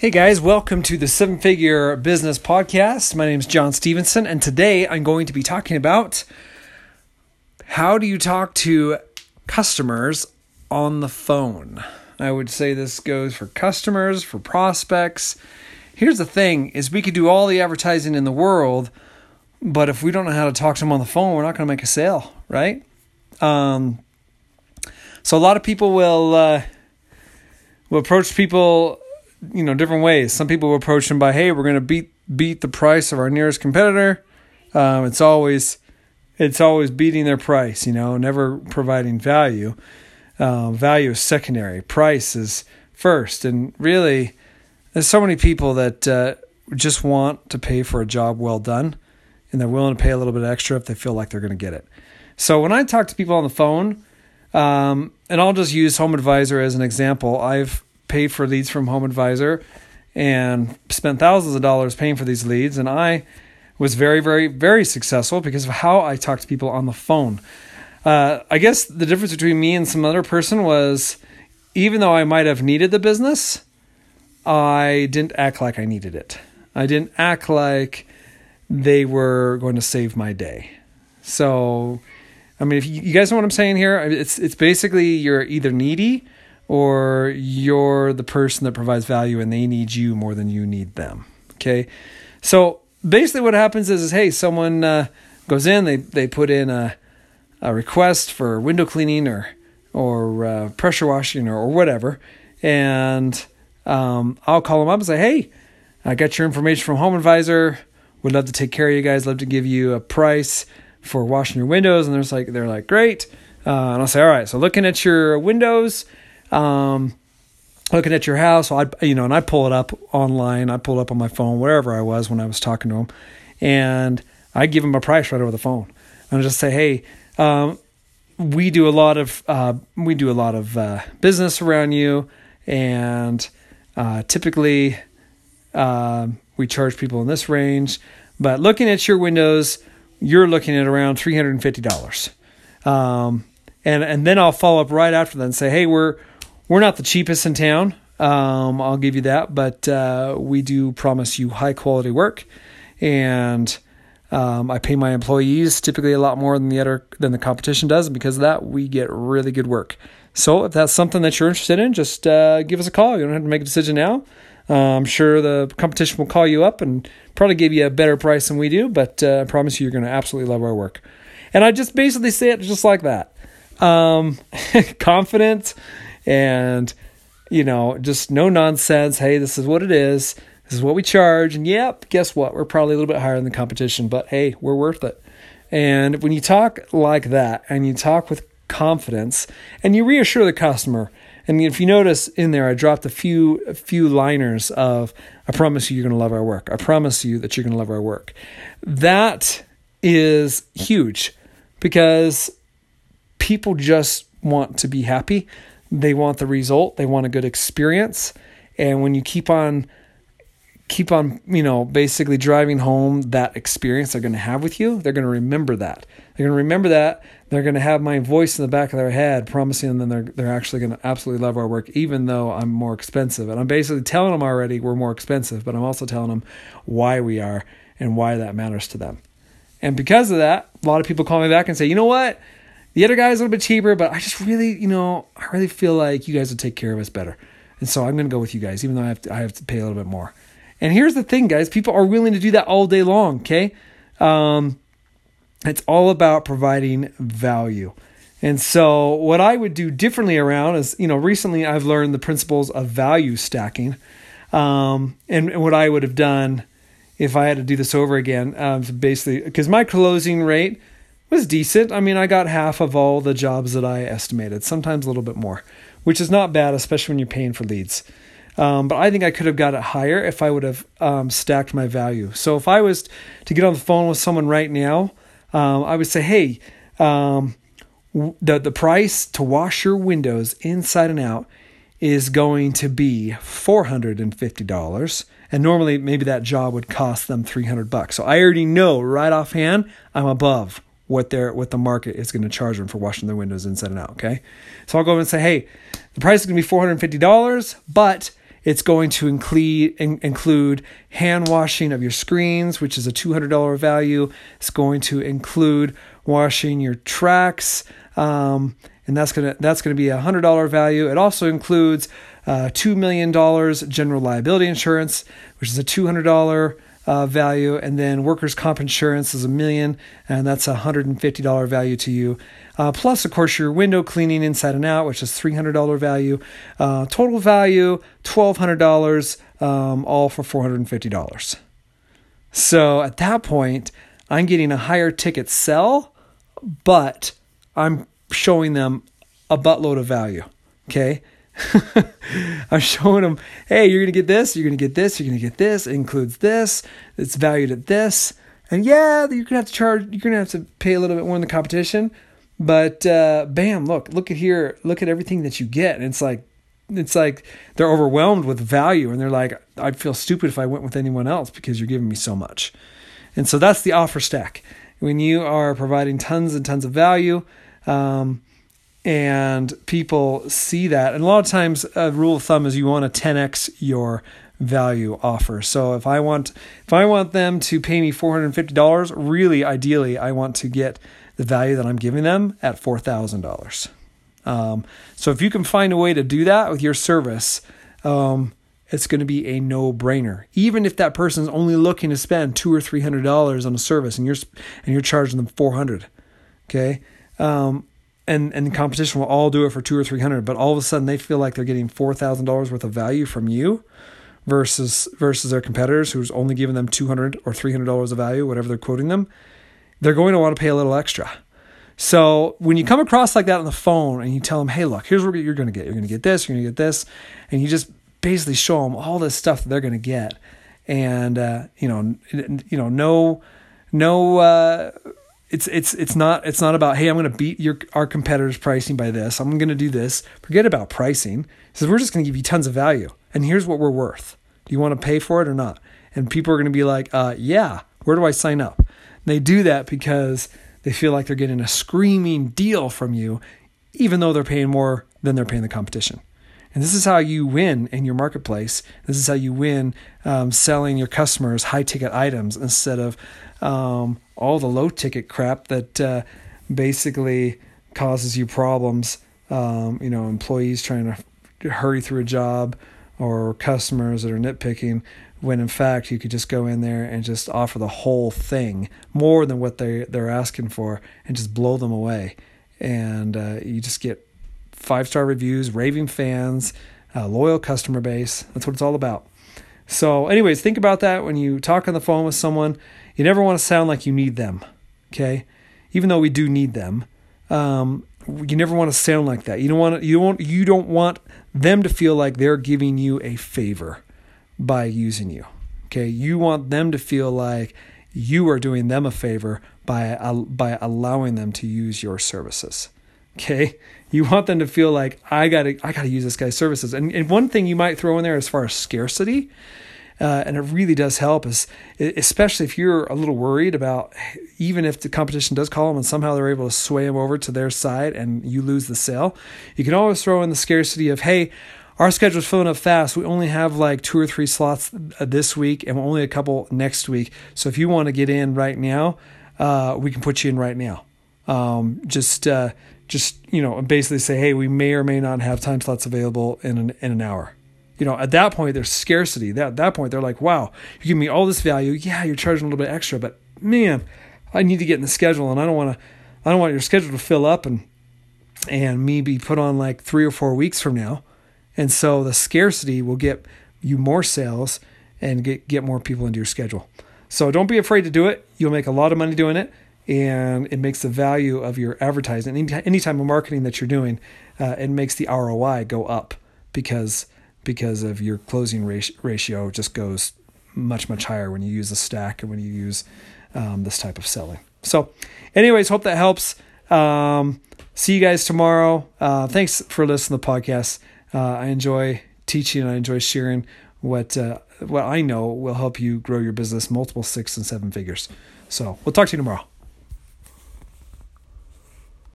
Hey guys, welcome to the Seven Figure Business Podcast. My name is John Stevenson, and today I'm going to be talking about how do you talk to customers on the phone. I would say this goes for customers, for prospects. Here's the thing is we could do all the advertising in the world, but if we don't know how to talk to them on the phone, we're not going to make a sale, right? Um, so a lot of people will uh, will approach people you know different ways. Some people approach them by, "Hey, we're going to beat beat the price of our nearest competitor." Um, it's always it's always beating their price, you know, never providing value. Um, value is secondary. Price is first, and really, there's so many people that uh, just want to pay for a job well done, and they're willing to pay a little bit extra if they feel like they're going to get it. So when I talk to people on the phone, um, and I'll just use Home Advisor as an example, I've paid for leads from Home Advisor and spent thousands of dollars paying for these leads. And I was very, very, very successful because of how I talked to people on the phone. Uh, I guess the difference between me and some other person was even though I might have needed the business, I didn't act like I needed it. I didn't act like they were going to save my day. So, I mean, if you, you guys know what I'm saying here, it's it's basically you're either needy or you're the person that provides value and they need you more than you need them. Okay. So basically, what happens is, is hey, someone uh, goes in, they, they put in a, a request for window cleaning or, or uh, pressure washing or, or whatever. And um, I'll call them up and say, hey, I got your information from Home Advisor. Would love to take care of you guys. Love to give you a price for washing your windows. And they're like, they're like, great. Uh, and I'll say, all right. So looking at your windows, um, looking at your house. I, you know, and I pull it up online. I pull it up on my phone, wherever I was when I was talking to him, and I give him a price right over the phone. And I just say, hey, um, we do a lot of uh, we do a lot of uh, business around you, and uh, typically uh, we charge people in this range. But looking at your windows, you're looking at around three hundred and fifty dollars. Um, and and then I'll follow up right after that and say, hey, we're we're not the cheapest in town. Um, I'll give you that, but uh, we do promise you high quality work, and um, I pay my employees typically a lot more than the other than the competition does, and because of that, we get really good work. So if that's something that you're interested in, just uh, give us a call. You don't have to make a decision now. Uh, I'm sure the competition will call you up and probably give you a better price than we do, but uh, I promise you, you're going to absolutely love our work. And I just basically say it just like that. Um, confident and you know, just no nonsense. Hey, this is what it is. This is what we charge. And yep, guess what? We're probably a little bit higher than the competition, but hey, we're worth it. And when you talk like that and you talk with confidence and you reassure the customer, and if you notice in there, I dropped a few a few liners of I promise you you're to love our work. I promise you that you're to love our work. That is huge because people just want to be happy. They want the result. They want a good experience. And when you keep on keep on, you know, basically driving home that experience they're going to have with you, they're going to remember that. They're going to remember that. They're going to have my voice in the back of their head promising them they're they're actually going to absolutely love our work even though I'm more expensive. And I'm basically telling them already we're more expensive, but I'm also telling them why we are and why that matters to them. And because of that, a lot of people call me back and say, "You know what? The other guy's a little bit cheaper, but I just really, you know, I really feel like you guys would take care of us better. And so I'm going to go with you guys, even though I have to, I have to pay a little bit more. And here's the thing, guys people are willing to do that all day long, okay? Um, it's all about providing value. And so, what I would do differently around is, you know, recently I've learned the principles of value stacking. Um, and, and, what I would have done if I had to do this over again, um, basically, because my closing rate was decent. I mean, I got half of all the jobs that I estimated, sometimes a little bit more, which is not bad, especially when you're paying for leads. Um, but I think I could have got it higher if I would have um, stacked my value. So if I was to get on the phone with someone right now, um, I would say, hey, um, the the price to wash your windows inside and out is going to be four hundred and fifty dollars. And normally, maybe that job would cost them three hundred bucks. So I already know right offhand I'm above what their what the market is going to charge them for washing their windows inside and out. Okay, so I'll go and say, hey, the price is going to be four hundred fifty dollars, but It's going to include include hand washing of your screens, which is a $200 value. It's going to include washing your tracks, um, and that's gonna that's gonna be a hundred dollar value. It also includes uh, two million dollars general liability insurance, which is a two hundred dollar uh, value, and then workers' comp insurance is a million, and that's a hundred and fifty dollar value to you. Uh, plus, of course, your window cleaning inside and out, which is three hundred dollar value. Uh, total value twelve hundred dollars, um, all for four hundred and fifty dollars. So at that point, I'm getting a higher ticket sell, but I'm showing them a buttload of value. Okay. I'm showing them, hey, you're going to get this, you're going to get this, you're going to get this. It includes this. It's valued at this. And yeah, you're going to have to charge, you're going to have to pay a little bit more in the competition. But uh, bam, look, look at here, look at everything that you get. And it's like, it's like they're overwhelmed with value and they're like, I'd feel stupid if I went with anyone else because you're giving me so much. And so that's the offer stack. When you are providing tons and tons of value, um, and people see that. And a lot of times, a rule of thumb is you want to 10x your value offer. So if I want if I want them to pay me $450, really ideally I want to get the value that I'm giving them at $4,000. Um, so if you can find a way to do that with your service, um, it's going to be a no-brainer. Even if that person's only looking to spend two or three hundred dollars on a service, and you're and you're charging them four hundred, okay, um, and and the competition will all do it for two or three hundred, but all of a sudden they feel like they're getting four thousand dollars worth of value from you versus versus their competitors who's only giving them two hundred or three hundred dollars of value, whatever they're quoting them, they're going to want to pay a little extra. So when you come across like that on the phone and you tell them, hey, look, here's what you're going to get. You're going to get this, you're going to get this, and you just basically show them all this stuff that they're going to get, and uh, you know, you know, no, no. Uh, it's it's it's not it's not about hey I'm going to beat your our competitors pricing by this. I'm going to do this. Forget about pricing. Says we're just going to give you tons of value and here's what we're worth. Do you want to pay for it or not? And people are going to be like uh, yeah where do I sign up? And they do that because they feel like they're getting a screaming deal from you even though they're paying more than they're paying the competition and this is how you win in your marketplace. This is how you win um, selling your customers high ticket items instead of um, all the low ticket crap that uh, basically causes you problems. Um, you know, employees trying to hurry through a job or customers that are nitpicking when in fact you could just go in there and just offer the whole thing more than what they they're asking for and just blow them away and uh, you just get five star reviews raving fans loyal customer base that's what it's all about so anyways think about that when you talk on the phone with someone you never want to sound like you need them, okay? Even though we do need them, um, you never want to sound like that. You don't want to, you don't you don't want them to feel like they're giving you a favor by using you. Okay, you want them to feel like you are doing them a favor by by allowing them to use your services. Okay, you want them to feel like I got to I got to use this guy's services. And, and one thing you might throw in there as far as scarcity uh, and it really does help, is especially if you're a little worried about even if the competition does call them and somehow they're able to sway them over to their side and you lose the sale. You can always throw in the scarcity of hey, our schedule's filling up fast. We only have like two or three slots uh, this week and only a couple next week. So if you want to get in right now, uh, we can put you in right now. Um, just uh, just you know basically say hey, we may or may not have time slots available in an in an hour you know, at that point, there's scarcity. That, at that point, they're like, wow, you give me all this value. Yeah, you're charging a little bit extra, but man, I need to get in the schedule and I don't want to, I don't want your schedule to fill up and, and me be put on like three or four weeks from now. And so the scarcity will get you more sales and get, get more people into your schedule. So don't be afraid to do it. You'll make a lot of money doing it and it makes the value of your advertising, any, any of marketing that you're doing, uh, it makes the ROI go up because because of your closing ratio just goes much much higher when you use a stack and when you use um, this type of selling. So, anyways, hope that helps. Um, see you guys tomorrow. Uh, thanks for listening to the podcast. Uh, I enjoy teaching and I enjoy sharing what uh, what I know will help you grow your business multiple six and seven figures. So we'll talk to you tomorrow.